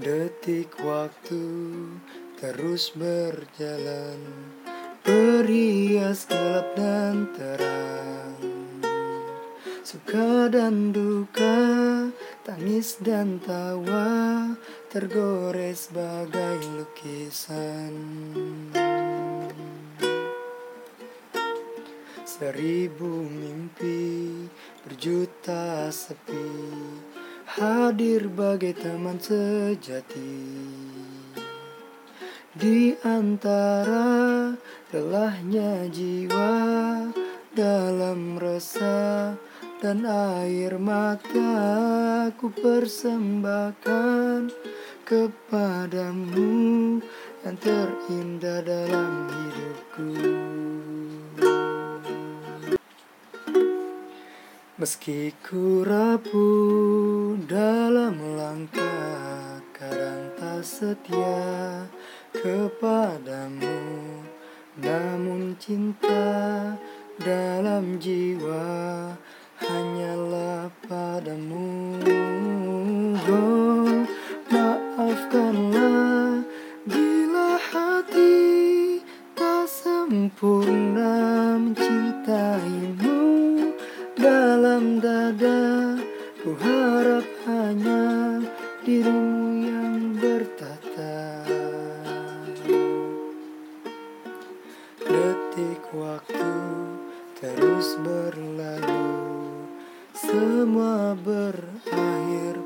Detik waktu terus berjalan Berhias gelap dan terang. Suka dan duka, tangis dan tawa Tergores bagai lukisan. Seribu mimpi, berjuta sepi Hadir bagai teman sejati. Di antara lelahnya jiwa Dalam resah dan air mata Ku persembahkan kepadamu Yang terindah dalam hidupku. Meski ku rapuh setia kepadamu. Namun cinta dalam jiwa Hanyalah padamu. Oh, Maafkanlah bila hati tak sempurna mencintaimu. Dalam dada Ku harap Detik waktu terus berlalu. Semua berakhir